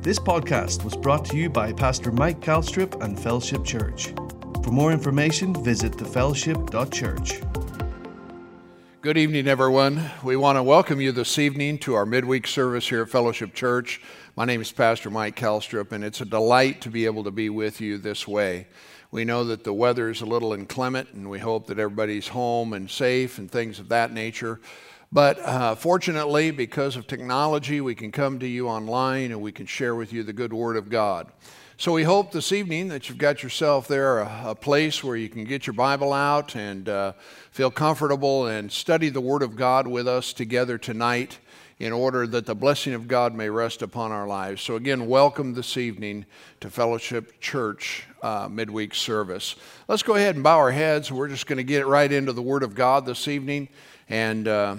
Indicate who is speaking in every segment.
Speaker 1: This podcast was brought to you by Pastor Mike Calstrip and Fellowship Church. For more information, visit thefellowship.church.
Speaker 2: Good evening, everyone. We want to welcome you this evening to our midweek service here at Fellowship Church. My name is Pastor Mike Calstrip, and it's a delight to be able to be with you this way. We know that the weather is a little inclement, and we hope that everybody's home and safe and things of that nature. But uh, fortunately, because of technology, we can come to you online and we can share with you the good Word of God. So we hope this evening that you've got yourself there a, a place where you can get your Bible out and uh, feel comfortable and study the Word of God with us together tonight in order that the blessing of God may rest upon our lives. So, again, welcome this evening to Fellowship Church uh, midweek service. Let's go ahead and bow our heads. We're just going to get right into the Word of God this evening and uh,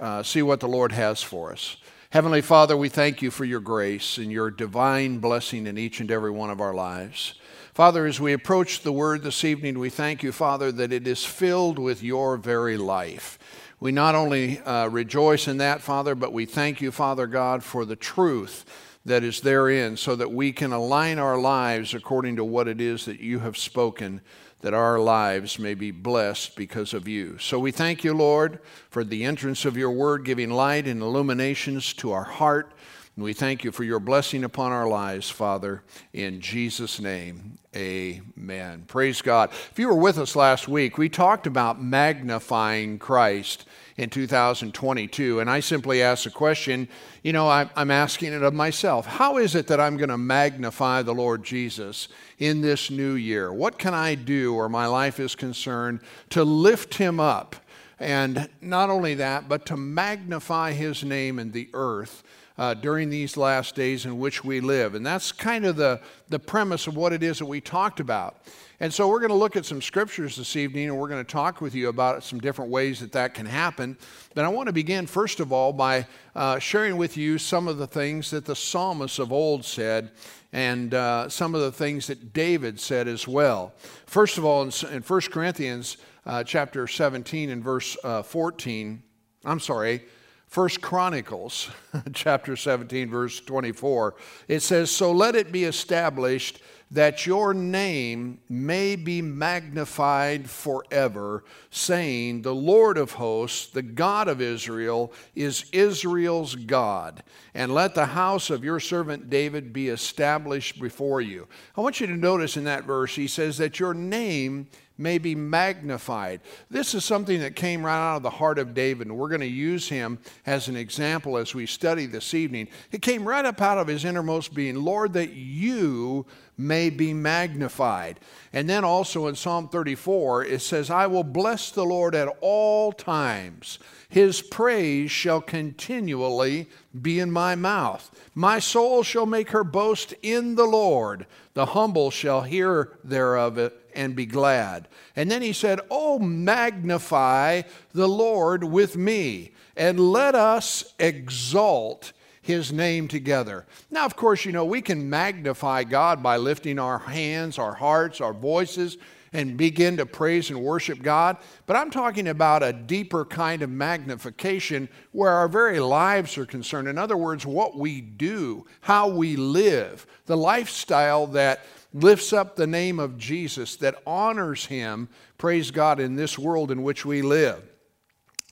Speaker 2: uh, see what the Lord has for us. Heavenly Father, we thank you for your grace and your divine blessing in each and every one of our lives. Father, as we approach the word this evening, we thank you, Father, that it is filled with your very life. We not only uh, rejoice in that, Father, but we thank you, Father God, for the truth that is therein so that we can align our lives according to what it is that you have spoken that our lives may be blessed because of you. So we thank you, Lord, for the entrance of your word, giving light and illuminations to our heart. And we thank you for your blessing upon our lives, Father, in Jesus' name. Amen. Praise God. If you were with us last week, we talked about magnifying Christ in 2022. And I simply ask a question, you know, I'm asking it of myself. How is it that I'm going to magnify the Lord Jesus in this new year? What can I do where my life is concerned to lift him up? And not only that, but to magnify his name in the earth uh, during these last days in which we live. And that's kind of the, the premise of what it is that we talked about. And so we're going to look at some scriptures this evening and we're going to talk with you about some different ways that that can happen. But I want to begin, first of all, by uh, sharing with you some of the things that the psalmists of old said and uh, some of the things that David said as well. First of all, in, in 1 Corinthians uh, chapter 17 and verse uh, 14, I'm sorry, First Chronicles chapter 17 verse 24 it says so let it be established that your name may be magnified forever, saying, The Lord of hosts, the God of Israel, is Israel's God. And let the house of your servant David be established before you. I want you to notice in that verse, he says that your name may be magnified. This is something that came right out of the heart of David, and we're going to use him as an example as we study this evening. It came right up out of his innermost being Lord, that you may be magnified. And then also in Psalm 34, it says, I will bless the Lord at all times. His praise shall continually be in my mouth. My soul shall make her boast in the Lord. The humble shall hear thereof and be glad. And then he said, Oh, magnify the Lord with me, and let us exalt his name together. Now, of course, you know, we can magnify God by lifting our hands, our hearts, our voices, and begin to praise and worship God. But I'm talking about a deeper kind of magnification where our very lives are concerned. In other words, what we do, how we live, the lifestyle that lifts up the name of Jesus, that honors him, praise God, in this world in which we live.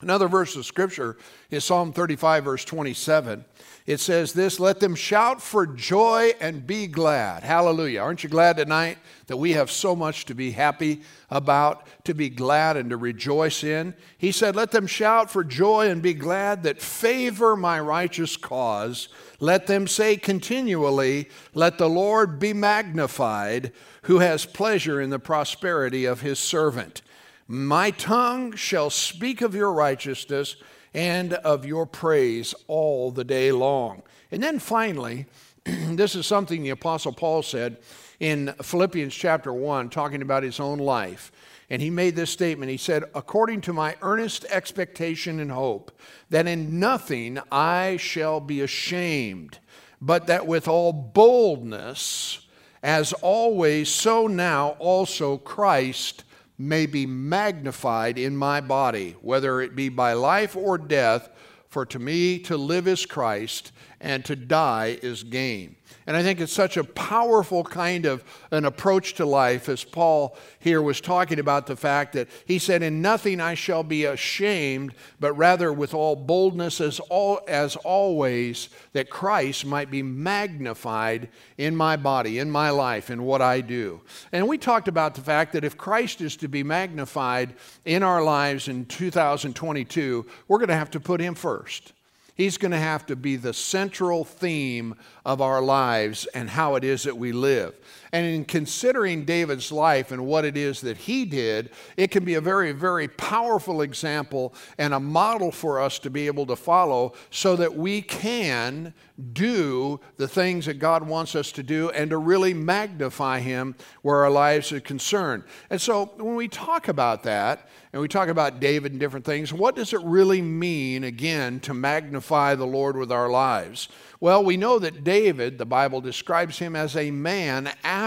Speaker 2: Another verse of scripture is Psalm 35, verse 27 it says this let them shout for joy and be glad. Hallelujah. Aren't you glad tonight that we have so much to be happy about, to be glad and to rejoice in? He said, Let them shout for joy and be glad that favor my righteous cause. Let them say continually, Let the Lord be magnified, who has pleasure in the prosperity of his servant. My tongue shall speak of your righteousness and of your praise all the day long. And then finally, this is something the Apostle Paul said in Philippians chapter 1, talking about his own life. And he made this statement. He said, According to my earnest expectation and hope, that in nothing I shall be ashamed, but that with all boldness, as always, so now also Christ may be magnified in my body, whether it be by life or death. For to me to live is Christ, and to die is gain. And I think it's such a powerful kind of an approach to life, as Paul here was talking about the fact that he said, In nothing I shall be ashamed, but rather with all boldness as, all, as always, that Christ might be magnified in my body, in my life, in what I do. And we talked about the fact that if Christ is to be magnified in our lives in 2022, we're going to have to put him first. He's going to have to be the central theme of our lives and how it is that we live. And in considering David's life and what it is that he did, it can be a very, very powerful example and a model for us to be able to follow so that we can do the things that God wants us to do and to really magnify Him where our lives are concerned. And so when we talk about that, and we talk about David and different things, what does it really mean, again, to magnify the Lord with our lives? Well, we know that David, the Bible describes him as a man after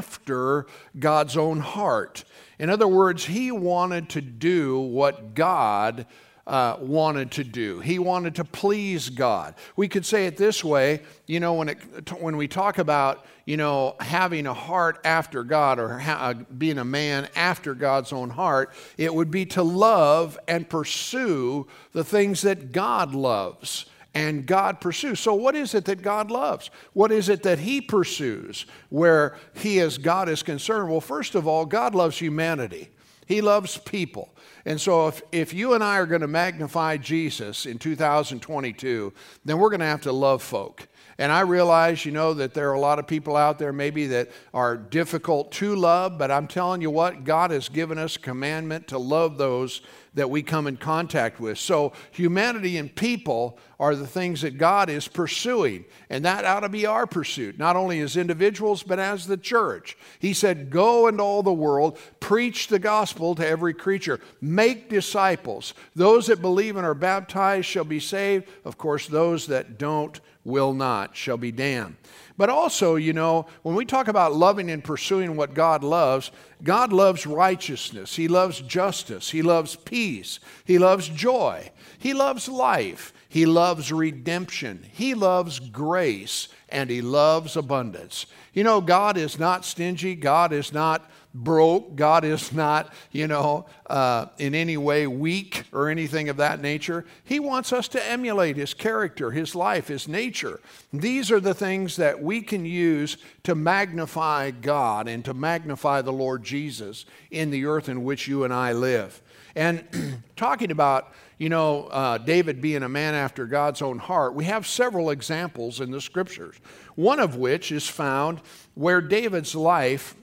Speaker 2: God's own heart. In other words, he wanted to do what God uh, wanted to do. He wanted to please God. We could say it this way, you know, when, it, when we talk about, you know, having a heart after God or ha- uh, being a man after God's own heart, it would be to love and pursue the things that God loves and God pursues. So, what is it that God loves? What is it that He pursues where He, as God, is concerned? Well, first of all, God loves humanity, He loves people. And so, if, if you and I are going to magnify Jesus in 2022, then we're going to have to love folk. And I realize, you know, that there are a lot of people out there maybe that are difficult to love, but I'm telling you what, God has given us commandment to love those that we come in contact with. So, humanity and people are the things that God is pursuing, and that ought to be our pursuit, not only as individuals, but as the church. He said, Go into all the world, preach the gospel to every creature, make disciples. Those that believe and are baptized shall be saved. Of course, those that don't will not, shall be damned. But also, you know, when we talk about loving and pursuing what God loves, God loves righteousness. He loves justice. He loves peace. He loves joy. He loves life. He loves redemption. He loves grace. And He loves abundance. You know, God is not stingy. God is not broke. God is not, you know, uh, in any way weak or anything of that nature. He wants us to emulate His character, His life, His nature. These are the things that we can use to magnify God and to magnify the Lord Jesus in the earth in which you and I live. And talking about, you know, uh, David being a man after God's own heart, we have several examples in the scriptures. One of which is found where David's life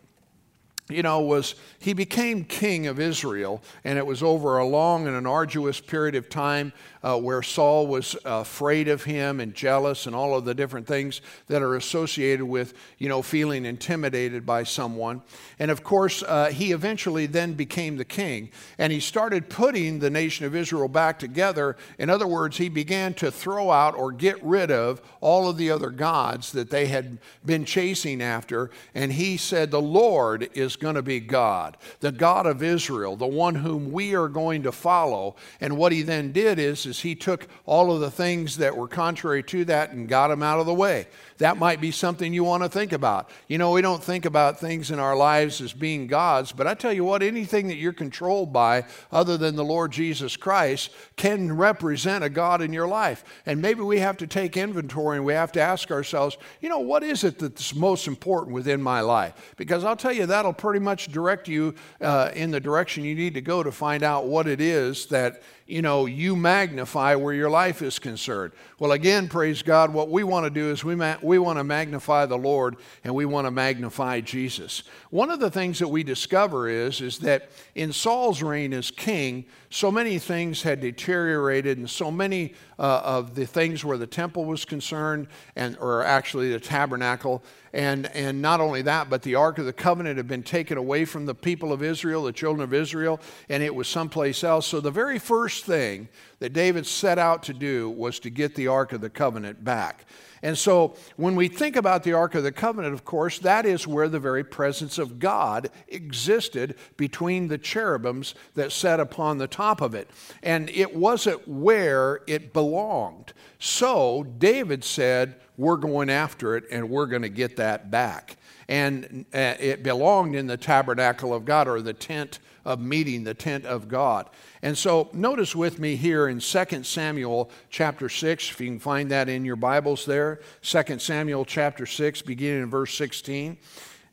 Speaker 2: you know, was he became king of Israel, and it was over a long and an arduous period of time uh, where Saul was afraid of him and jealous and all of the different things that are associated with, you know, feeling intimidated by someone. And of course, uh, he eventually then became the king, and he started putting the nation of Israel back together. In other words, he began to throw out or get rid of all of the other gods that they had been chasing after, and he said, The Lord is going to be God, the God of Israel, the one whom we are going to follow. And what he then did is, is he took all of the things that were contrary to that and got them out of the way. That might be something you want to think about. You know, we don't think about things in our lives as being God's, but I tell you what, anything that you're controlled by other than the Lord Jesus Christ can represent a God in your life. And maybe we have to take inventory and we have to ask ourselves, you know, what is it that's most important within my life? Because I'll tell you, that'll pretty much direct you uh, in the direction you need to go to find out what it is that you know, you magnify where your life is concerned. Well, again, praise God, what we want to do is we, ma- we want to magnify the Lord and we want to magnify Jesus. One of the things that we discover is, is that in Saul's reign as king, so many things had deteriorated and so many uh, of the things where the temple was concerned and or actually the tabernacle. And and not only that but the ark of the covenant had been taken away from the people of Israel the children of Israel and it was someplace else. So the very first thing that David set out to do was to get the ark of the covenant back and so when we think about the Ark of the Covenant, of course, that is where the very presence of God existed between the cherubims that sat upon the top of it. And it wasn't where it belonged. So David said, we're going after it and we're going to get that back. And uh, it belonged in the tabernacle of God or the tent of meeting, the tent of God. And so notice with me here in 2 Samuel chapter 6, if you can find that in your Bibles there, 2 Samuel chapter 6, beginning in verse 16.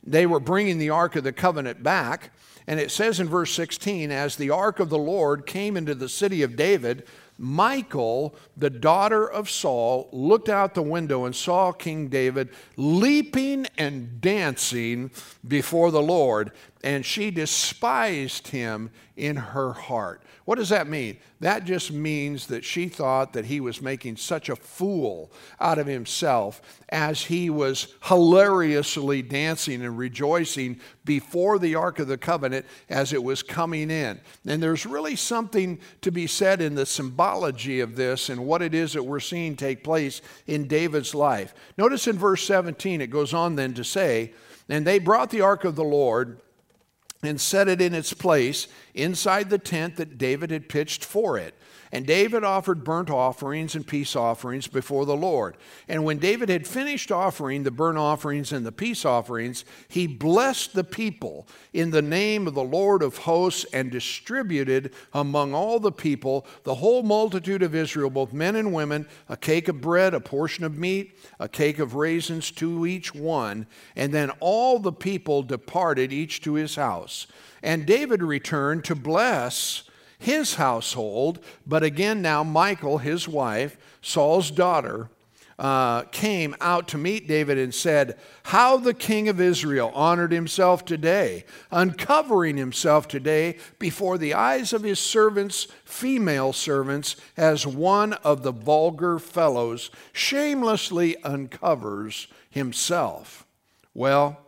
Speaker 2: They were bringing the Ark of the Covenant back. And it says in verse 16, as the ark of the Lord came into the city of David, Michal, the daughter of Saul, looked out the window and saw King David leaping and dancing before the Lord, and she despised him in her heart. What does that mean? That just means that she thought that he was making such a fool out of himself as he was hilariously dancing and rejoicing before the Ark of the Covenant as it was coming in. And there's really something to be said in the symbology of this and what it is that we're seeing take place in David's life. Notice in verse 17, it goes on then to say, And they brought the Ark of the Lord and set it in its place inside the tent that David had pitched for it. And David offered burnt offerings and peace offerings before the Lord. And when David had finished offering the burnt offerings and the peace offerings, he blessed the people in the name of the Lord of hosts and distributed among all the people, the whole multitude of Israel, both men and women, a cake of bread, a portion of meat, a cake of raisins to each one. And then all the people departed, each to his house. And David returned to bless his household. But again, now Michal, his wife, Saul's daughter, uh, came out to meet David and said, How the king of Israel honored himself today, uncovering himself today before the eyes of his servants, female servants, as one of the vulgar fellows shamelessly uncovers himself. Well,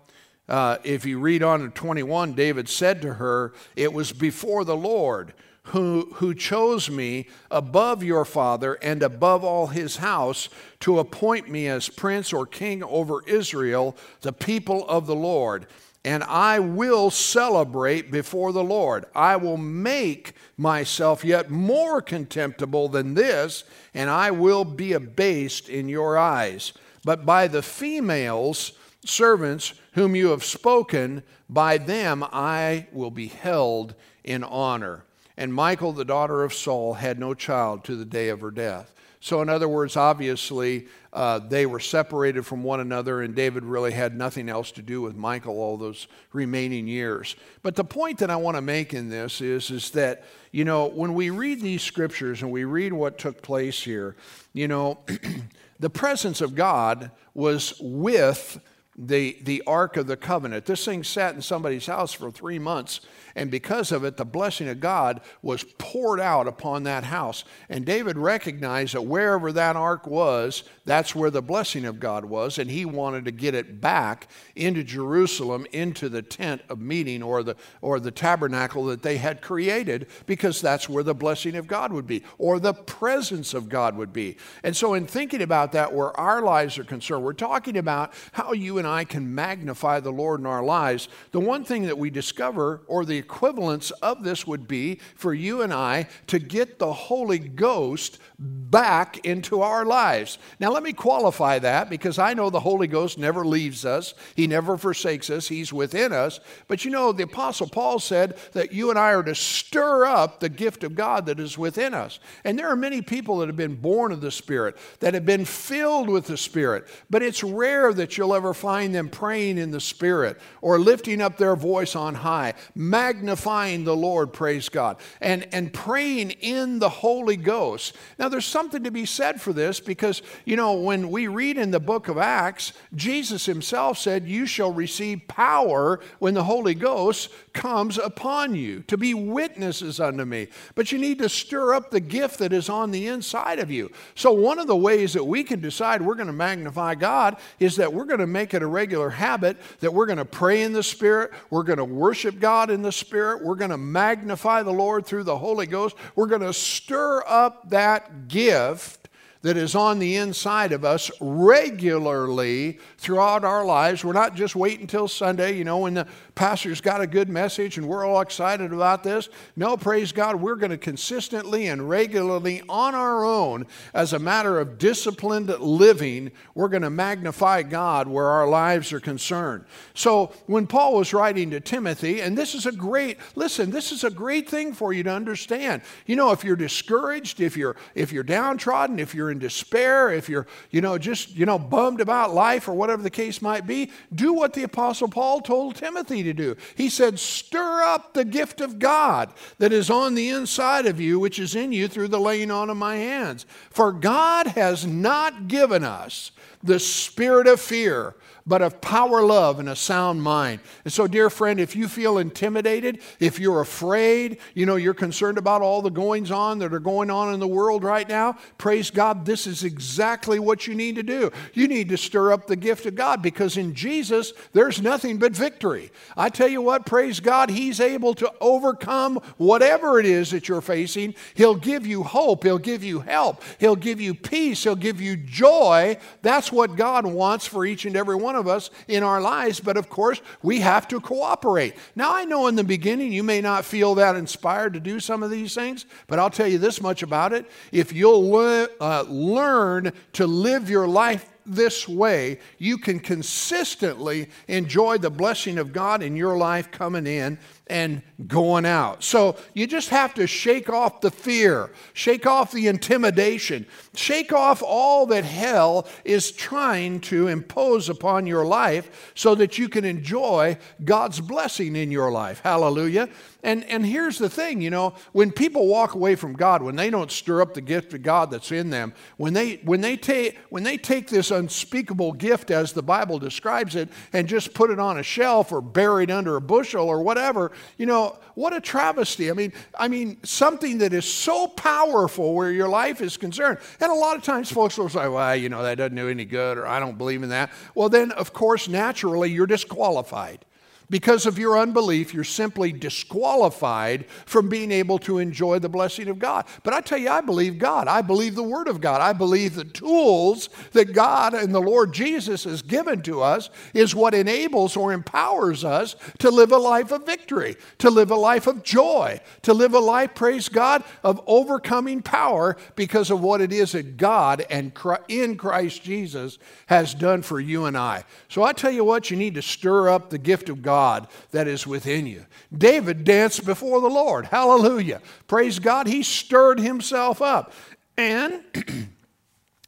Speaker 2: uh, if you read on to 21, David said to her, It was before the Lord who, who chose me above your father and above all his house to appoint me as prince or king over Israel, the people of the Lord. And I will celebrate before the Lord. I will make myself yet more contemptible than this, and I will be abased in your eyes. But by the females, servants whom you have spoken, by them I will be held in honor. And Michal, the daughter of Saul, had no child to the day of her death. So, in other words, obviously, uh, they were separated from one another, and David really had nothing else to do with Michal all those remaining years. But the point that I want to make in this is, is that, you know, when we read these scriptures and we read what took place here, you know, the presence of God was with the, the Ark of the Covenant. This thing sat in somebody's house for three months and because of it, the blessing of God was poured out upon that house. And David recognized that wherever that ark was, that's where the blessing of God was. And he wanted to get it back into Jerusalem, into the tent of meeting or the, or the tabernacle that they had created, because that's where the blessing of God would be, or the presence of God would be. And so, in thinking about that, where our lives are concerned, we're talking about how you and I can magnify the Lord in our lives. The one thing that we discover, or the equivalence of this would be for you and I to get the Holy Ghost back into our lives. Now, let me qualify that because I know the Holy Ghost never leaves us, He never forsakes us, He's within us. But you know, the Apostle Paul said that you and I are to stir up the gift of God that is within us. And there are many people that have been born of the Spirit, that have been filled with the Spirit, but it's rare that you'll ever find them praying in the Spirit or lifting up their voice on high, magnifying the Lord, praise God, and, and praying in the Holy Ghost. Now, there's something to be said for this because, you know, when we read in the book of Acts, Jesus himself said, You shall receive power when the Holy Ghost comes upon you to be witnesses unto me. But you need to stir up the gift that is on the inside of you. So, one of the ways that we can decide we're going to magnify God is that we're going to make it a regular habit that we're going to pray in the Spirit, we're going to worship God in the Spirit, we're going to magnify the Lord through the Holy Ghost, we're going to stir up that gift that is on the inside of us regularly throughout our lives. We're not just waiting until Sunday, you know, when the pastor's got a good message and we're all excited about this. No, praise God, we're going to consistently and regularly on our own, as a matter of disciplined living, we're going to magnify God where our lives are concerned. So when Paul was writing to Timothy, and this is a great, listen, this is a great thing for you to understand. You know, if you're discouraged, if you're if you're downtrodden, if you're in despair, if you're, you know, just, you know, bummed about life or whatever the case might be, do what the Apostle Paul told Timothy to do. He said, Stir up the gift of God that is on the inside of you, which is in you through the laying on of my hands. For God has not given us the spirit of fear but of power, love, and a sound mind. And so, dear friend, if you feel intimidated, if you're afraid, you know, you're concerned about all the goings on that are going on in the world right now, praise God, this is exactly what you need to do. You need to stir up the gift of God because in Jesus, there's nothing but victory. I tell you what, praise God, He's able to overcome whatever it is that you're facing. He'll give you hope, He'll give you help, He'll give you peace, He'll give you joy. That's what God wants for each and every one of us in our lives, but of course, we have to cooperate. Now, I know in the beginning you may not feel that inspired to do some of these things, but I'll tell you this much about it. If you'll le- uh, learn to live your life this way, you can consistently enjoy the blessing of God in your life coming in and going out. So you just have to shake off the fear, shake off the intimidation, shake off all that hell is trying to impose upon your life so that you can enjoy God's blessing in your life. Hallelujah. And, and here's the thing you know, when people walk away from God, when they don't stir up the gift of God that's in them, when they, when they, take, when they take this unspeakable gift, as the Bible describes it, and just put it on a shelf or buried under a bushel or whatever, you know, what a travesty. I mean, I mean, something that is so powerful where your life is concerned. And a lot of times folks will say, well, you know, that doesn't do any good, or I don't believe in that. Well, then, of course, naturally, you're disqualified. Because of your unbelief, you're simply disqualified from being able to enjoy the blessing of God. But I tell you, I believe God. I believe the Word of God. I believe the tools that God and the Lord Jesus has given to us is what enables or empowers us to live a life of victory, to live a life of joy, to live a life, praise God, of overcoming power because of what it is that God and in Christ Jesus has done for you and I. So I tell you what, you need to stir up the gift of God God that is within you. David danced before the Lord. Hallelujah. Praise God. He stirred himself up. And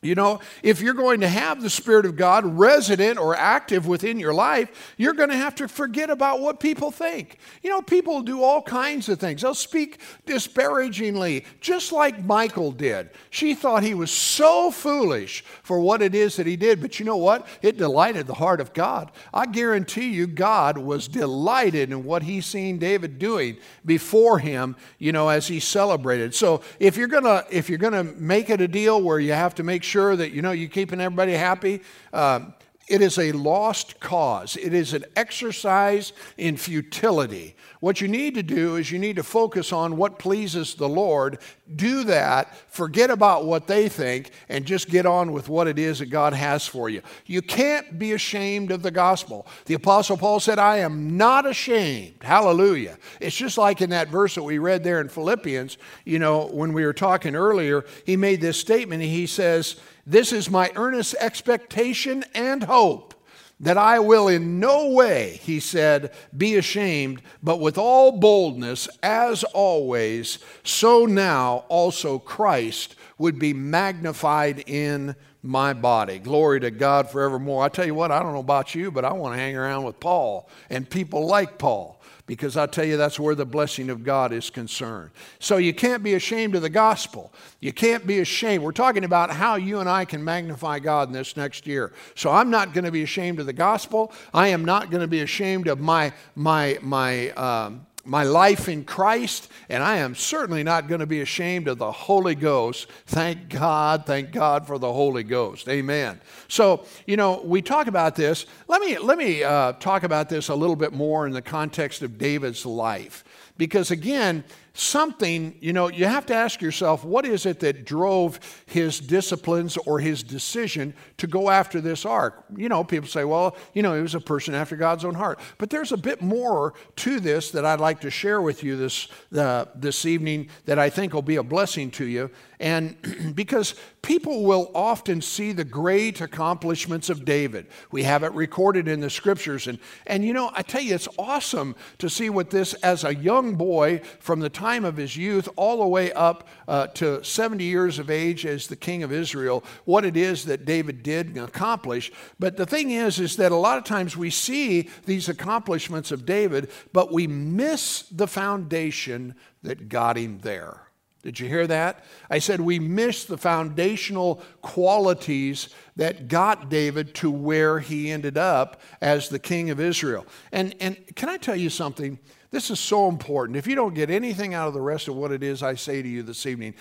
Speaker 2: You know, if you're going to have the Spirit of God resident or active within your life, you're going to have to forget about what people think. You know, people do all kinds of things. They'll speak disparagingly, just like Michal did. She thought he was so foolish for what it is that he did. But you know what? It delighted the heart of God. I guarantee you, God was delighted in what he seen David doing before him, you know, as he celebrated. So if you're gonna if you're gonna make it a deal where you have to make sure that you know you're keeping everybody happy. Um, it is a lost cause. It is an exercise in futility. What you need to do is you need to focus on what pleases the Lord. Do that, forget about what they think, and just get on with what it is that God has for you. You can't be ashamed of the gospel. The Apostle Paul said, I am not ashamed. Hallelujah. It's just like in that verse that we read there in Philippians, you know, when we were talking earlier, he made this statement. He says, this is my earnest expectation and hope that I will in no way, he said, be ashamed, but with all boldness, as always, so now also Christ would be magnified in my body. Glory to God forevermore. I tell you what, I don't know about you, but I want to hang around with Paul and people like Paul because I tell you that's where the blessing of God is concerned. So you can't be ashamed of the gospel. You can't be ashamed. We're talking about how you and I can magnify God in this next year. So I'm not going to be ashamed of the gospel. I am not going to be ashamed of my my my um, my life in Christ, and I am certainly not going to be ashamed of the Holy Ghost. Thank God, thank God for the Holy Ghost. Amen. So, you know, we talk about this. Let me, let me uh, talk about this a little bit more in the context of David's life. Because again, something, you know, you have to ask yourself, what is it that drove his disciplines or his decision to go after this ark? You know, people say, well, you know, he was a person after God's own heart. But there's a bit more to this that I'd like to share with you this, uh, this evening that I think will be a blessing to you. And because people will often see the great accomplishments of David. We have it recorded in the scriptures. And, and you know, I tell you, it's awesome to see what this, as a young boy from the time of his youth all the way up uh, to 70 years of age as the king of Israel, what it is that David did and accomplished. But the thing is, is that a lot of times we see these accomplishments of David, but we miss the foundation that got him there. Did you hear that? I said we miss the foundational qualities that got David to where he ended up as the king of Israel. And, and can I tell you something? This is so important. If you don't get anything out of the rest of what it is I say to you this evening,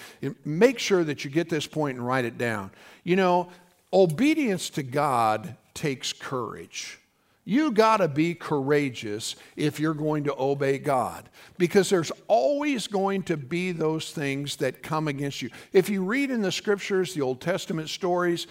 Speaker 2: make sure that you get this point and write it down. You know, obedience to God takes courage. You got to be courageous if you're going to obey God because there's always going to be those things that come against you. If you read in the scriptures, the Old Testament stories,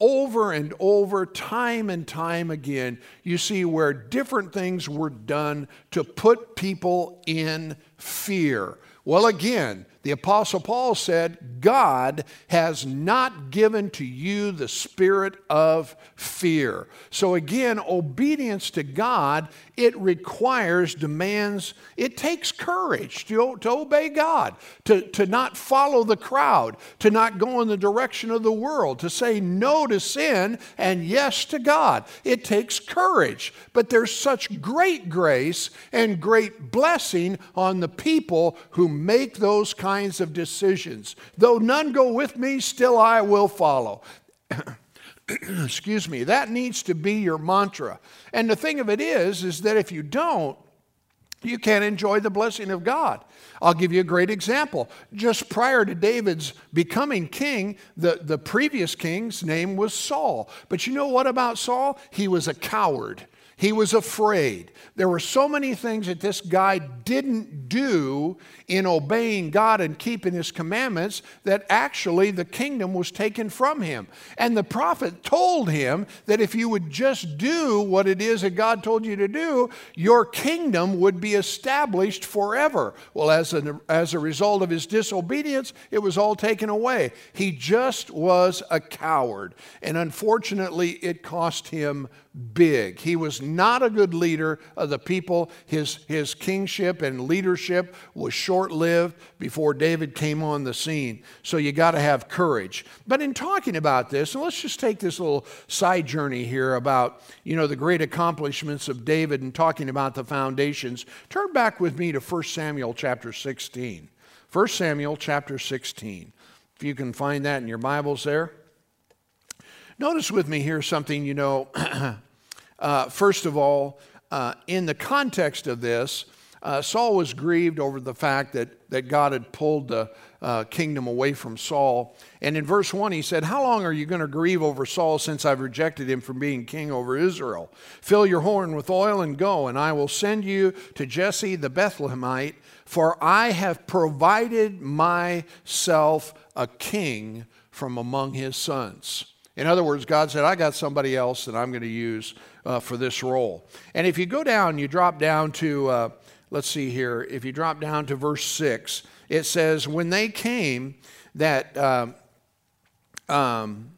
Speaker 2: over and over, time and time again, you see where different things were done to put people in fear. Well, again, the Apostle Paul said, God has not given to you the spirit of fear. So, again, obedience to God, it requires, demands, it takes courage to, to obey God, to, to not follow the crowd, to not go in the direction of the world, to say no to sin and yes to God. It takes courage. But there's such great grace and great blessing on the people who make those kinds kinds of decisions. Though none go with me, still I will follow. Excuse me. That needs to be your mantra. And the thing of it is, is that if you don't, you can't enjoy the blessing of God. I'll give you a great example. Just prior to David's becoming king, the, the previous king's name was Saul. But you know what about Saul? He was a coward. He was afraid. There were so many things that this guy didn't do in obeying God and keeping his commandments that actually the kingdom was taken from him. And the prophet told him that if you would just do what it is that God told you to do, your kingdom would be established forever. Well, as a, as a result of his disobedience, it was all taken away. He just was a coward. And unfortunately, it cost him big. He was not a good leader of the people. His, his kingship and leadership was short lived before David came on the scene. So you got to have courage. But in talking about this, and let's just take this little side journey here about, you know, the great accomplishments of David and talking about the foundations. Turn back with me to 1 Samuel chapter 16. 1 Samuel chapter 16. If you can find that in your Bibles there. Notice with me here something, you know, uh, first of all, uh, in the context of this, uh, Saul was grieved over the fact that, that God had pulled the uh, kingdom away from Saul. And in verse 1, he said, How long are you going to grieve over Saul since I've rejected him from being king over Israel? Fill your horn with oil and go, and I will send you to Jesse the Bethlehemite, for I have provided myself a king from among his sons. In other words, God said, I got somebody else that I'm going to use uh, for this role. And if you go down, you drop down to, uh, let's see here, if you drop down to verse 6, it says, When they came, that um, um,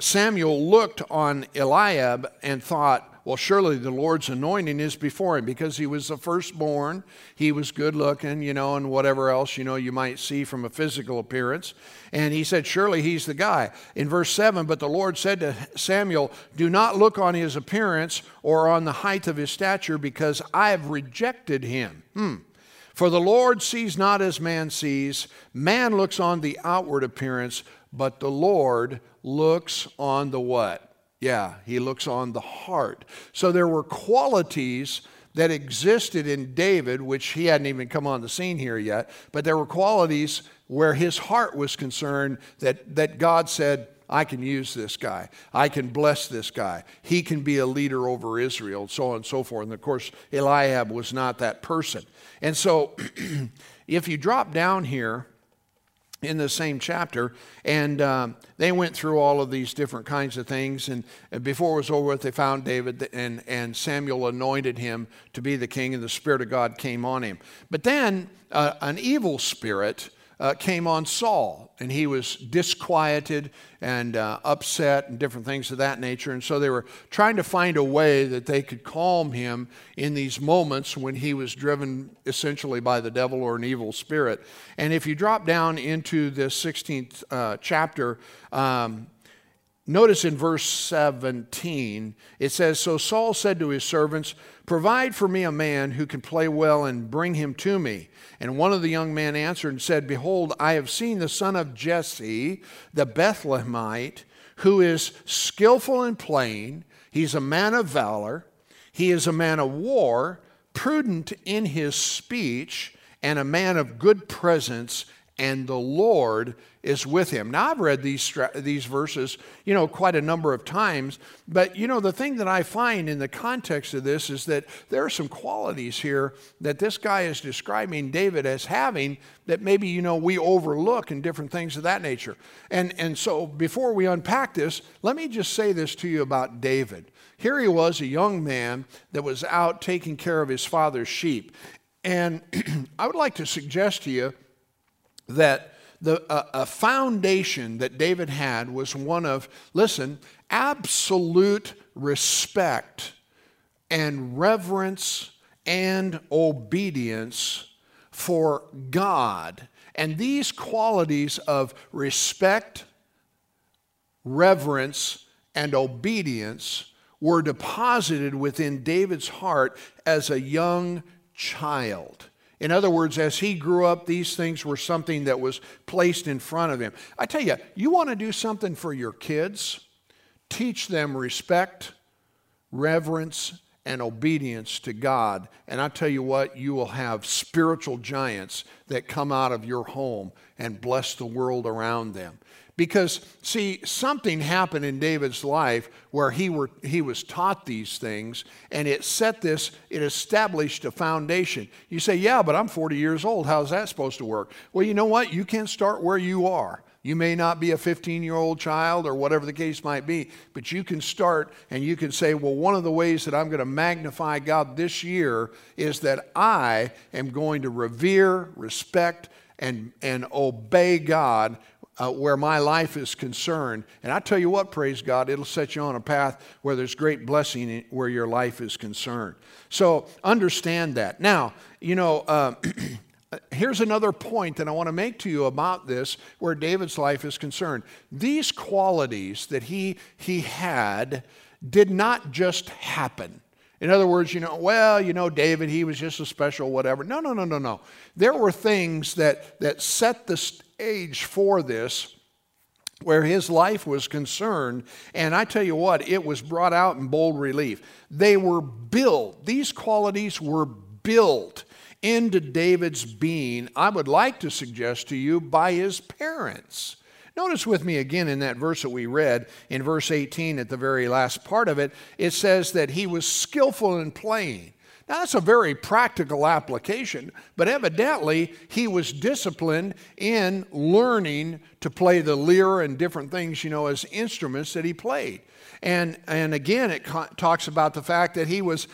Speaker 2: Samuel looked on Eliab and thought, well, surely the Lord's anointing is before him because he was the firstborn. He was good looking, you know, and whatever else, you know, you might see from a physical appearance. And he said, Surely he's the guy. In verse 7, but the Lord said to Samuel, Do not look on his appearance or on the height of his stature because I have rejected him. Hmm. For the Lord sees not as man sees. Man looks on the outward appearance, but the Lord looks on the what? Yeah, he looks on the heart. So there were qualities that existed in David, which he hadn't even come on the scene here yet, but there were qualities where his heart was concerned that, that God said, I can use this guy. I can bless this guy. He can be a leader over Israel, so on and so forth. And of course, Eliab was not that person. And so if you drop down here, in the same chapter, and um, they went through all of these different kinds of things. And, and, before it was over with, they found David, and, and Samuel anointed him to be the king, and the Spirit of God came on him. But then uh, an evil spirit uh, came on Saul, and he was disquieted and uh, upset and different things of that nature. And so they were trying to find a way that they could calm him in these moments when he was driven essentially by the devil or an evil spirit. And if you drop down into this 16th uh, chapter, um, Notice in verse 17, it says So Saul said to his servants, Provide for me a man who can play well and bring him to me. And one of the young men answered and said, Behold, I have seen the son of Jesse, the Bethlehemite, who is skillful in playing. He's a man of valor. He is a man of war, prudent in his speech, and a man of good presence and the Lord is with him. Now, I've read these, these verses, you know, quite a number of times, but, you know, the thing that I find in the context of this is that there are some qualities here that this guy is describing David as having that maybe, you know, we overlook and different things of that nature. And, and so, before we unpack this, let me just say this to you about David. Here he was, a young man that was out taking care of his father's sheep. And I would like to suggest to you that the, a foundation that David had was one of, listen, absolute respect and reverence and obedience for God. And these qualities of respect, reverence, and obedience were deposited within David's heart as a young child. In other words, as he grew up, these things were something that was placed in front of him. I tell you, you want to do something for your kids, teach them respect, reverence, and obedience to God. And I tell you what, you will have spiritual giants that come out of your home and bless the world around them. Because, see, something happened in David's life where he, were, he was taught these things, and it set this, it established a foundation. You say, Yeah, but I'm 40 years old. How's that supposed to work? Well, you know what? You can start where you are. You may not be a 15 year old child or whatever the case might be, but you can start and you can say, Well, one of the ways that I'm going to magnify God this year is that I am going to revere, respect, and, and obey God uh, where my life is concerned. And I tell you what, praise God, it'll set you on a path where there's great blessing where your life is concerned. So understand that. Now, you know, uh, here's another point that I want to make to you about this where David's life is concerned. These qualities that he, he had did not just happen. In other words, you know, well, you know, David, he was just a special whatever. No, no, no, no, no. There were things that, that set the stage for this where his life was concerned. And I tell you what, it was brought out in bold relief. They were built, these qualities were built into David's being, I would like to suggest to you, by his parents. Notice with me again in that verse that we read, in verse 18 at the very last part of it, it says that he was skillful in playing. Now, that's a very practical application, but evidently he was disciplined in learning to play the lyre and different things, you know, as instruments that he played. And, and again, it co- talks about the fact that he was,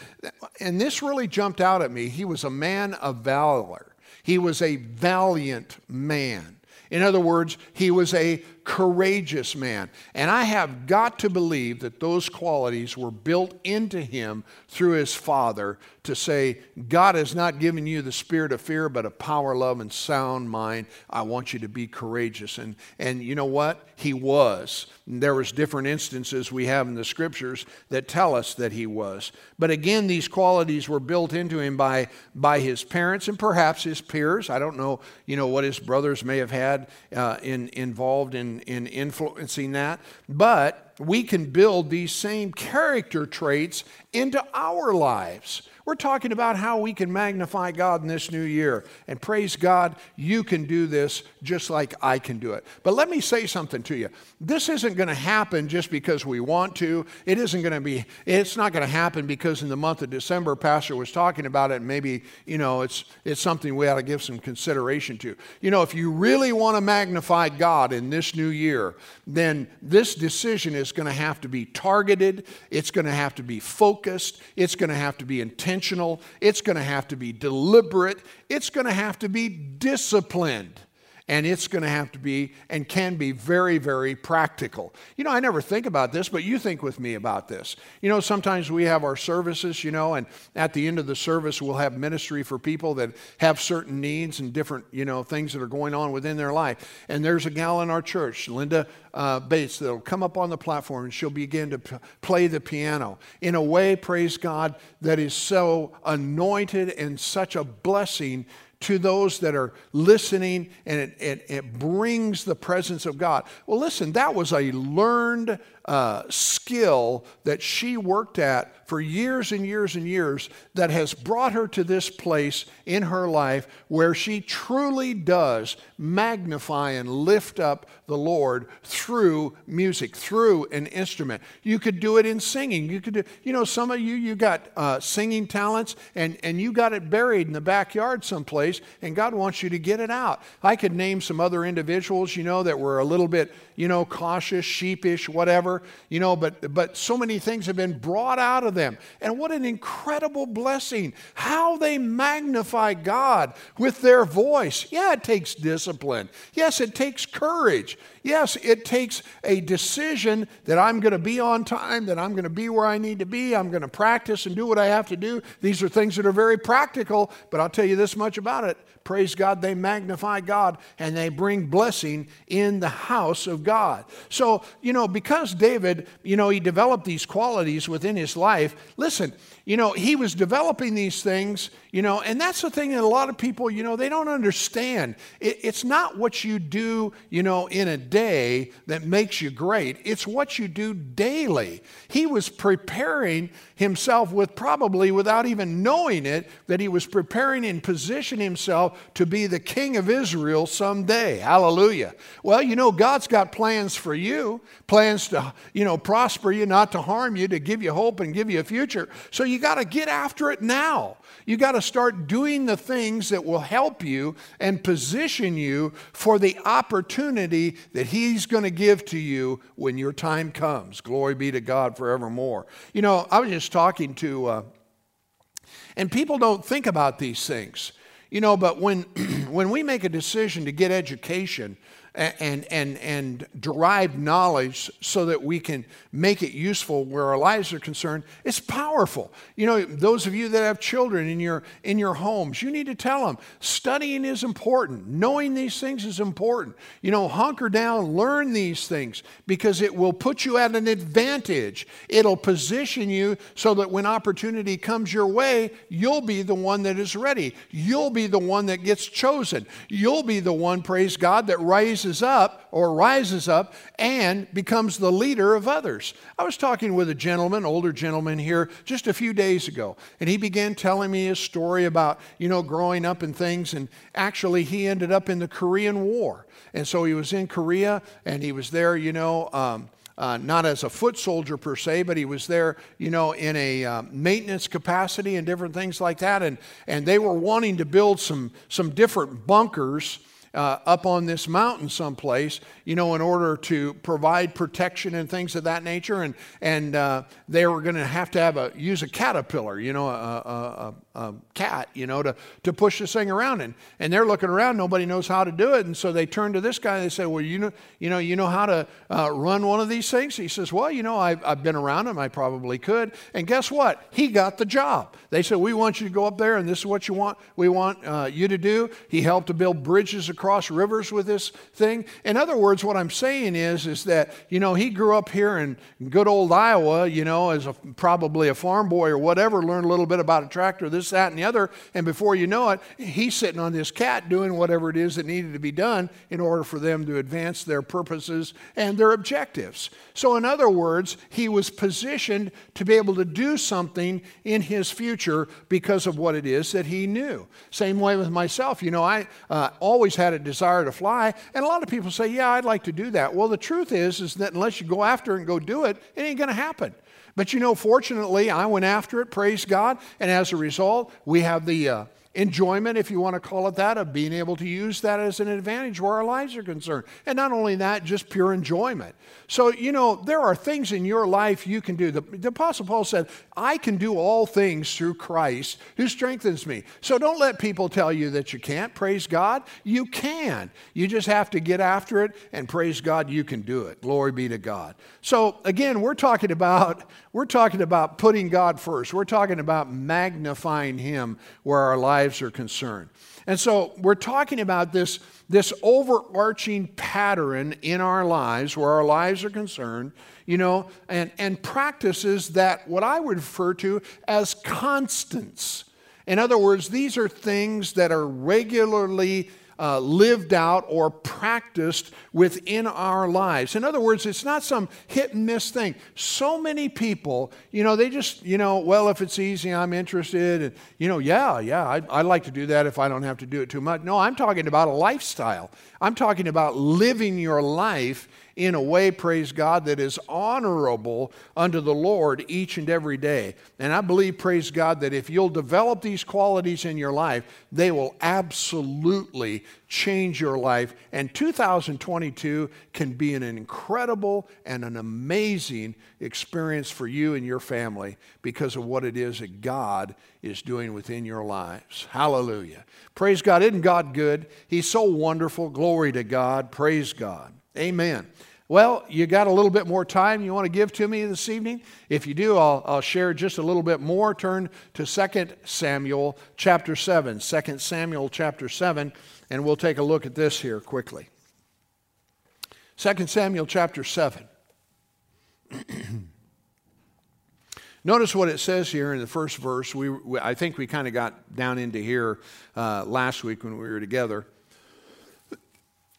Speaker 2: and this really jumped out at me, he was a man of valor. He was a valiant man. In other words, he was a courageous man. And I have got to believe that those qualities were built into him through his father to say, God has not given you the spirit of fear, but a power, love, and sound mind. I want you to be courageous. And, and you know what? He was. There was different instances we have in the scriptures that tell us that he was. But again, these qualities were built into him by, by his parents and perhaps his peers. I don't know, you know, what his brothers may have had uh, in, involved in, in influencing that. But we can build these same character traits into our lives We're talking about how we can magnify God in this new year. And praise God, you can do this just like I can do it. But let me say something to you. This isn't going to happen just because we want to. It isn't going to be, it's not going to happen because in the month of December, Pastor was talking about it, and maybe, you know, it's, it's something we ought to give some consideration to. You know, if you really want to magnify God in this new year, then this decision is going to have to be targeted, it's going to have to be focused, it's going to have to be intentional, it's going to have to be deliberate, it's going to have to be disciplined and it's going to have to be and can be very, very practical. You know, I never think about this, but you think with me about this. You know, sometimes we have our services, you know, and at the end of the service, we'll have ministry for people that have certain needs and different, you know, things that are going on within their life. And there's a gal in our church, Linda uh, Bates, that'll come up on the platform and she'll begin to p- play the piano in a way, praise God, that is so anointed and such a blessing to those that are listening and it, it, it, brings the presence of God. Well, listen, that was a learned uh, skill that she worked at for years and years and years that has brought her to this place in her life where she truly does magnify and lift up the Lord through music, through an instrument. You could do it in singing. You could do, you know, some of you, you got uh, singing talents and, and you got it buried in the backyard someplace and God wants you to get it out. I could name some other individuals, you know, that were a little bit, you know, cautious, sheepish, whatever, you know, but, but so many things have been brought out of them. And what an incredible blessing. How they magnify God with their voice. Yeah, it takes discipline. Yes, it takes courage. Yes, it takes a decision that I'm going to be on time, that I'm going to be where I need to be, I'm going to practice and do what I have to do. These are things that are very practical, but I'll tell you this much about it praise God, they magnify God and they bring blessing in the house of God. So, you know, because David, you know, he developed these qualities within his life, listen, you know, he was developing these things, you know, and that's the thing that a lot of people, you know, they don't understand. It, it's not what you do, you know, in a day that makes you great, it's what you do daily. He was preparing himself with probably without even knowing it, that he was preparing and positioning himself to be the king of Israel someday. Hallelujah. Well, you know, God's got plans for you, plans to, you know, prosper you, not to harm you, to give you hope and give you a future. So you got to get after it now. You got to start doing the things that will help you and position you for the opportunity that He's going to give to you when your time comes. Glory be to God forevermore. You know, I was just talking to, uh, and people don't think about these things. You know, but when, when we make a decision to get education, and, and, and derive knowledge so that we can make it useful where our lives are concerned, it's powerful. You know, those of you that have children in your, in your homes, you need to tell them studying is important. Knowing these things is important. You know, hunker down, learn these things because it will put you at an advantage. It'll position you so that when opportunity comes your way, you'll be the one that is ready. You'll be the one that gets chosen. You'll be the one, praise God, that rises rises up or rises up and becomes the leader of others. I was talking with a gentleman, older gentleman here, just a few days ago, and he began telling me his story about, you know, growing up and things. And actually, he ended up in the Korean War. And so he was in Korea and he was there, you know. Um, uh, not as a foot soldier per se, but he was there, you know, in a uh, maintenance capacity and different things like that. And, and they were wanting to build some, some different bunkers uh, up on this mountain someplace, you know, in order to provide protection and things of that nature. And, and uh, they were going to have to have a, use a caterpillar, you know, a, a, a, cat, you know, to, to push this thing around. And, and they're looking around, nobody knows how to do it. And so they turn to this guy and they say, well, you know, you know, you know how to uh, run one of these things? He says, well, you know, I've, I've been around them. I probably could. And guess what? He got the job. They said, we want you to go up there and this is what you want, we want uh, you to do. He helped to build bridges across cross rivers with this thing. In other words, what I'm saying is, is that, you know, he grew up here in good old Iowa, you know, as a, probably a farm boy or whatever, learned a little bit about a tractor, this, that, and the other. And before you know it, he's sitting on this cat doing whatever it is that needed to be done in order for them to advance their purposes and their objectives. So, in other words, he was positioned to be able to do something in his future because of what it is that he knew. Same way with myself. You know, I uh, always had a desire to fly, and a lot of people say, "Yeah, I'd like to do that." Well, the truth is, is that unless you go after it and go do it, it ain't going to happen. But you know, fortunately, I went after it. Praise God, and as a result, we have the uh, enjoyment, if you want to call it that, of being able to use that as an advantage where our lives are concerned. And not only that, just pure enjoyment. So, you know, there are things in your life you can do. The, the, Apostle Paul said, I can do all things through Christ who strengthens me. So don't let people tell you that you can't. Praise God. You can. You just have to get after it and praise God, you can do it. Glory be to God. So again, we're talking about we're talking about putting God first. We're talking about magnifying him where our lives are concerned. And so we're talking about this, this overarching pattern in our lives where our lives are concerned, you know, and, and practices that what I would refer to as constants. In other words, these are things that are regularly uh, lived out or practiced within our lives. In other words, it's not some hit and miss thing. So many people, you know, they just, you know, well, if it's easy, I'm interested. And, you know, yeah, yeah, I'd, I'd like to do that if I don't have to do it too much. No, I'm talking about a lifestyle. I'm talking about living your life in a way, praise God, that is honorable unto the Lord each and every day. And I believe, praise God, that if you'll develop these qualities in your life, they will absolutely change your life. And 2022 can be an incredible and an amazing experience for you and your family because of what it is that God is doing within your lives. Hallelujah. Praise God. Isn't God good? He's so wonderful. Glory to God. Praise God. Amen. Well, you got a little bit more time you want to give to me this evening? If you do, I'll, I'll share just a little bit more. Turn to 2 Samuel chapter 7. 2 Samuel chapter 7, and we'll take a look at this here quickly. 2 Samuel chapter 7. Notice what it says here in the first verse. We, we I think we kind of got down into here uh, last week when we were together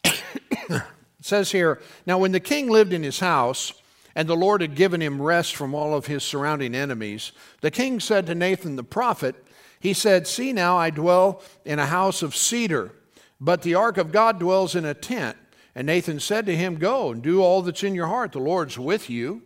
Speaker 2: says here Now, when the king lived in his house, and the Lord had given him rest from all of his surrounding enemies, the king said to Nathan the prophet, He said, See now, I dwell in a house of cedar, but the ark of God dwells in a tent. And Nathan said to him, Go and do all that's in your heart. The Lord's with you.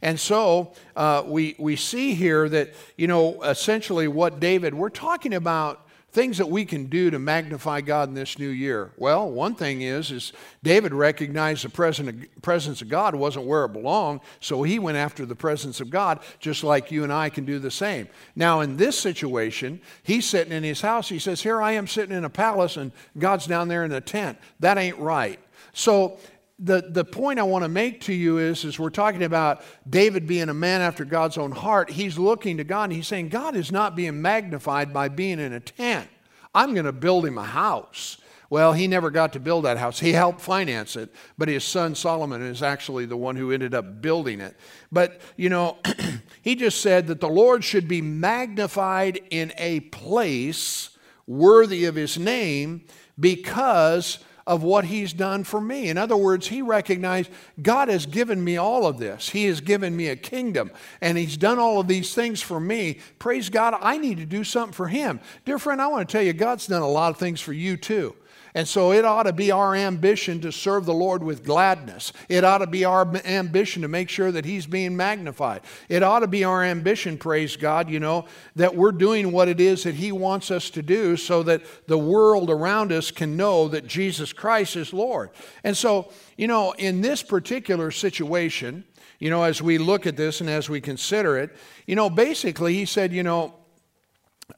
Speaker 2: And so uh, we, we see here that, you know, essentially what David, we're talking about things that we can do to magnify God in this new year. Well, one thing is is David recognized the presence of God wasn't where it belonged, so he went after the presence of God just like you and I can do the same. Now, in this situation, he's sitting in his house. He says, "Here I am sitting in a palace and God's down there in a tent." That ain't right. So the, the point I want to make to you is, is we're talking about David being a man after God's own heart. He's looking to God and he's saying, God is not being magnified by being in a tent. I'm going to build him a house. Well, he never got to build that house. He helped finance it, but his son Solomon is actually the one who ended up building it. But, you know, he just said that the Lord should be magnified in a place worthy of his name because of what he's done for me. In other words, he recognized God has given me all of this. He has given me a kingdom, and he's done all of these things for me. Praise God, I need to do something for him. Dear friend, I want to tell you, God's done a lot of things for you too. And so it ought to be our ambition to serve the Lord with gladness. It ought to be our ambition to make sure that He's being magnified. It ought to be our ambition, praise God, you know, that we're doing what it is that He wants us to do so that the world around us can know that Jesus Christ is Lord. And so, you know, in this particular situation, you know, as we look at this and as we consider it, you know, basically He said, you know,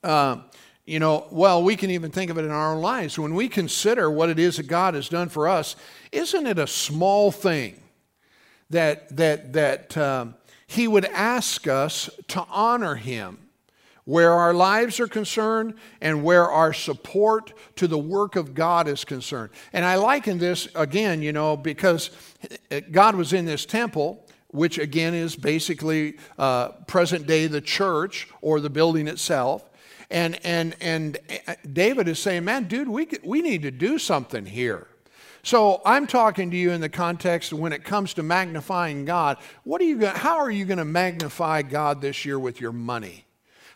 Speaker 2: uh, you know, well, we can even think of it in our own lives. When we consider what it is that God has done for us, isn't it a small thing that, that, that um, He would ask us to honor Him where our lives are concerned and where our support to the work of God is concerned. And I liken this again, you know, because God was in this temple, which again is basically uh, present day the church or the building itself. And, and, and uh, David is saying, man, dude, we, we need to do something here. So I'm talking to you in the context when it comes to magnifying God. What are you how are you going to magnify God this year with your money?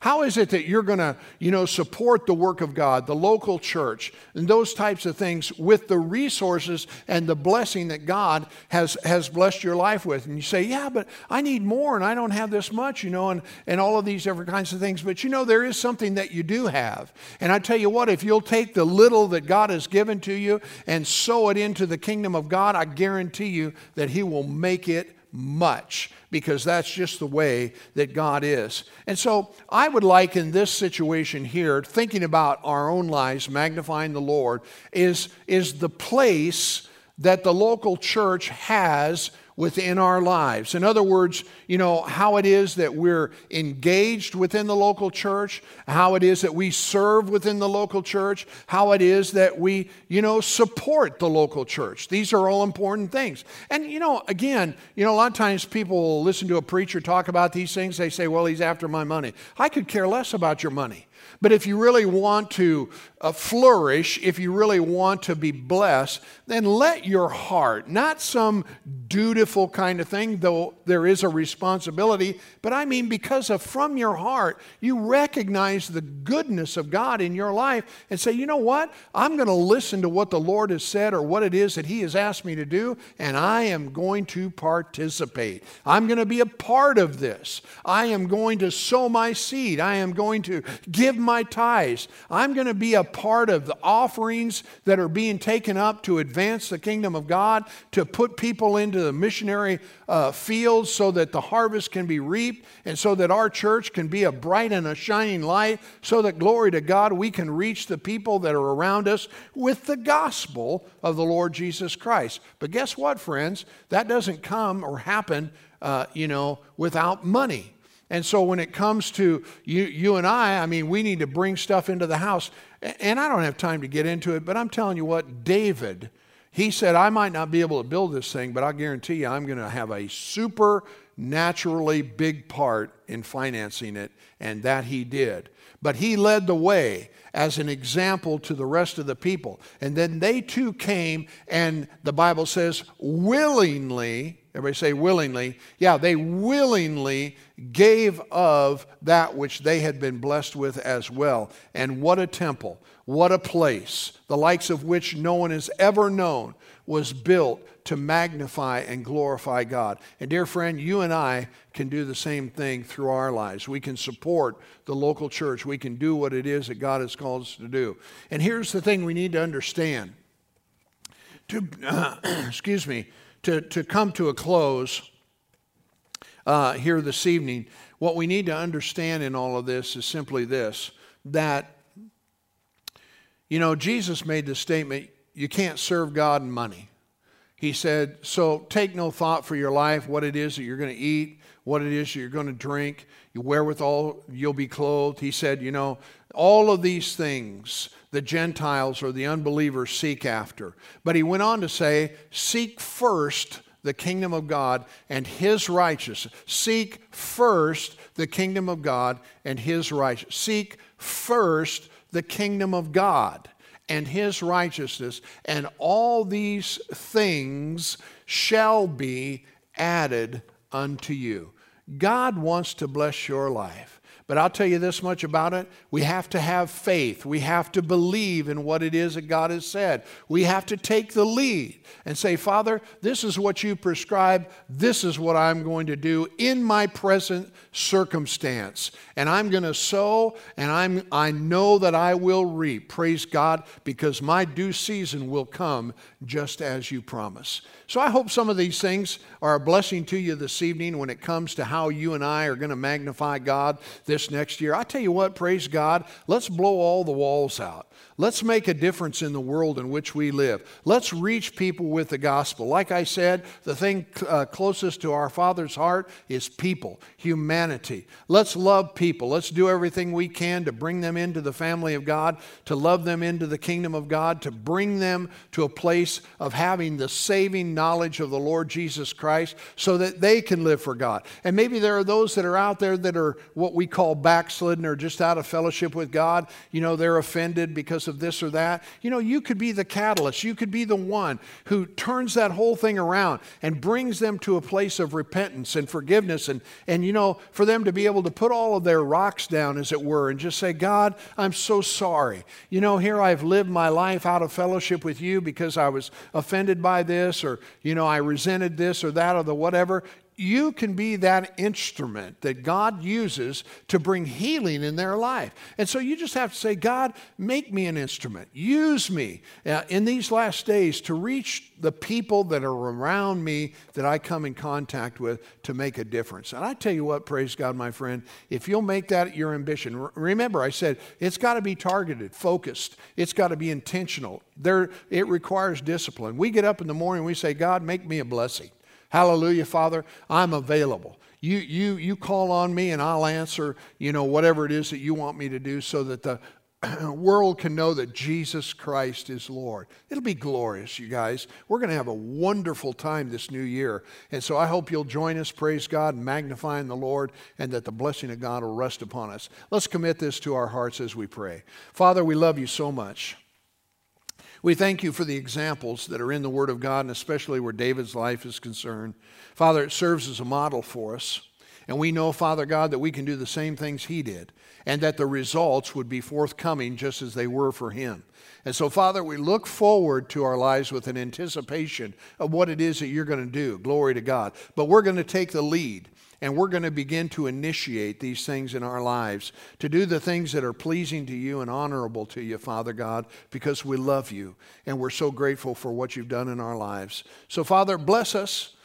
Speaker 2: How is it that you're going to, you know, support the work of God, the local church, and those types of things with the resources and the blessing that God has, has blessed your life with? And you say, yeah, but I need more and I don't have this much, you know, and, and all of these different kinds of things. But you know, there is something that you do have. And I tell you what, if you'll take the little that God has given to you and sow it into the kingdom of God, I guarantee you that He will make it much because that's just the way that God is. And so I would like in this situation here, thinking about our own lives, magnifying the Lord, is, is the place that the local church has within our lives. In other words, you know, how it is that we're engaged within the local church, how it is that we serve within the local church, how it is that we, you know, support the local church. These are all important things. And, you know, again, you know, a lot of times people listen to a preacher talk about these things, they say, well, he's after my money. I could care less about your money. But if you really want to uh, flourish, if you really want to be blessed, then let your heart, not some dutiful kind of thing, though there is a responsibility, but I mean because of from your heart, you recognize the goodness of God in your life and say, you know what? I'm going to listen to what the Lord has said or what it is that He has asked me to do, and I am going to participate. I'm going to be a part of this. I am going to sow my seed. I am going to give my tithes. I'm going to be a part of the offerings that are being taken up to advance the kingdom of God, to put people into the missionary uh, fields so that the harvest can be reaped, and so that our church can be a bright and a shining light, so that glory to God, we can reach the people that are around us with the gospel of the Lord Jesus Christ. But guess what, friends? That doesn't come or happen, uh, you know, without money. And so when it comes to you, you and I, I mean, we need to bring stuff into the house. And I don't have time to get into it, but I'm telling you what, David, he said, I might not be able to build this thing, but I guarantee you I'm going to have a supernaturally big part in financing it. And that he did. But he led the way as an example to the rest of the people. And then they too came, and the Bible says, willingly Everybody say willingly. Yeah, they willingly gave of that which they had been blessed with as well. And what a temple, what a place, the likes of which no one has ever known, was built to magnify and glorify God. And dear friend, you and I can do the same thing through our lives. We can support the local church, we can do what it is that God has called us to do. And here's the thing we need to understand. To, uh, excuse me to, to come to a close uh, here this evening, what we need to understand in all of this is simply this that, you know, Jesus made the statement you can't serve God and money. He said, So take no thought for your life, what it is that you're going to eat, what it is that you're going to drink, wherewithal you'll be clothed. He said, You know, all of these things the Gentiles or the unbelievers seek after. But he went on to say, Seek first the kingdom of God and his righteousness. Seek first the kingdom of God and his righteousness. Seek first the kingdom of God and his righteousness, and all these things shall be added unto you. God wants to bless your life. But I'll tell you this much about it. We have to have faith. We have to believe in what it is that God has said. We have to take the lead and say, Father, this is what you prescribe. This is what I'm going to do in my present circumstance. And I'm going to sow and I'm, I know that I will reap. Praise God, because my due season will come just as you promise. So I hope some of these things are a blessing to you this evening when it comes to how you and I are going to magnify God this this next year. I tell you what, praise God, let's blow all the walls out. Let's make a difference in the world in which we live. Let's reach people with the gospel. Like I said, the thing uh, closest to our Father's heart is people, humanity. Let's love people. Let's do everything we can to bring them into the family of God, to love them into the kingdom of God, to bring them to a place of having the saving knowledge of the Lord Jesus Christ so that they can live for God. And maybe there are those that are out there that are what we call backslidden or just out of fellowship with God. You know, they're offended because of this or that. You know, you could be the catalyst. You could be the one who turns that whole thing around and brings them to a place of repentance and forgiveness. And, and you know, for them to be able to put all of their rocks down, as it were, and just say, God, I'm so sorry. You know, here I've lived my life out of fellowship with you because I was offended by this or, you know, I resented this or that or the whatever you can be that instrument that God uses to bring healing in their life. And so you just have to say, God, make me an instrument. Use me uh, in these last days to reach the people that are around me that I come in contact with to make a difference. And I tell you what, praise God, my friend, if you'll make that your ambition, remember I said it's got to be targeted, focused, it's got to be intentional. There, it requires discipline. We get up in the morning we say, God, make me a blessing. Hallelujah, Father, I'm available. You, you, you call on me and I'll answer, you know, whatever it is that you want me to do so that the world can know that Jesus Christ is Lord. It'll be glorious, you guys. We're going to have a wonderful time this new year. And so I hope you'll join us, praise God, magnifying the Lord, and that the blessing of God will rest upon us. Let's commit this to our hearts as we pray. Father, we love you so much. We thank you for the examples that are in the Word of God, and especially where David's life is concerned. Father, it serves as a model for us. And we know, Father God, that we can do the same things he did, and that the results would be forthcoming just as they were for him. And so, Father, we look forward to our lives with an anticipation of what it is that you're going to do. Glory to God. But we're going to take the lead. And we're going to begin to initiate these things in our lives, to do the things that are pleasing to you and honorable to you, Father God, because we love you and we're so grateful for what you've done in our lives. So, Father, bless us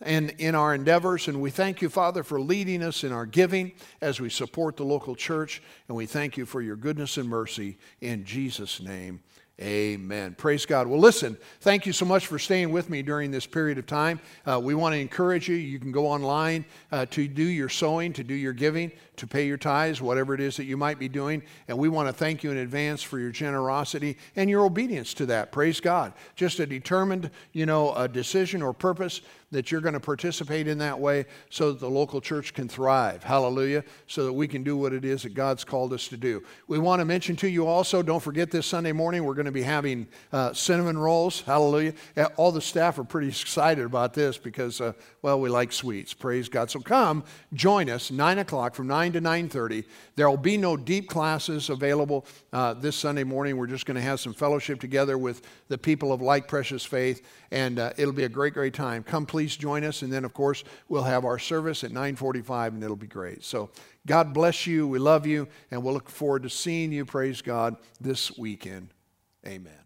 Speaker 2: and in our endeavors. And we thank you, Father, for leading us in our giving as we support the local church. And we thank you for your goodness and mercy in Jesus' name. Amen. Praise God. Well, listen, thank you so much for staying with me during this period of time. Uh, we want to encourage you. You can go online uh, to do your sowing, to do your giving, to pay your tithes, whatever it is that you might be doing. And we want to thank you in advance for your generosity and your obedience to that. Praise God. Just a determined, you know, a decision or purpose that you're going to participate in that way so that the local church can thrive. Hallelujah. So that we can do what it is that God's called us to do. We want to mention to you also, don't forget this Sunday morning, we're going to be having uh, cinnamon rolls. Hallelujah. All the staff are pretty excited about this because, uh, well, we like sweets. Praise God. So come, join us, 9 o'clock from 9 to 9.30. There will be no deep classes available uh, this Sunday morning. We're just going to have some fellowship together with the people of like precious faith, and uh, it'll be a great, great time. Come, please join us. And then, of course, we'll have our service at 945, and it'll be great. So God bless you. We love you, and we'll look forward to seeing you, praise God, this weekend. Amen.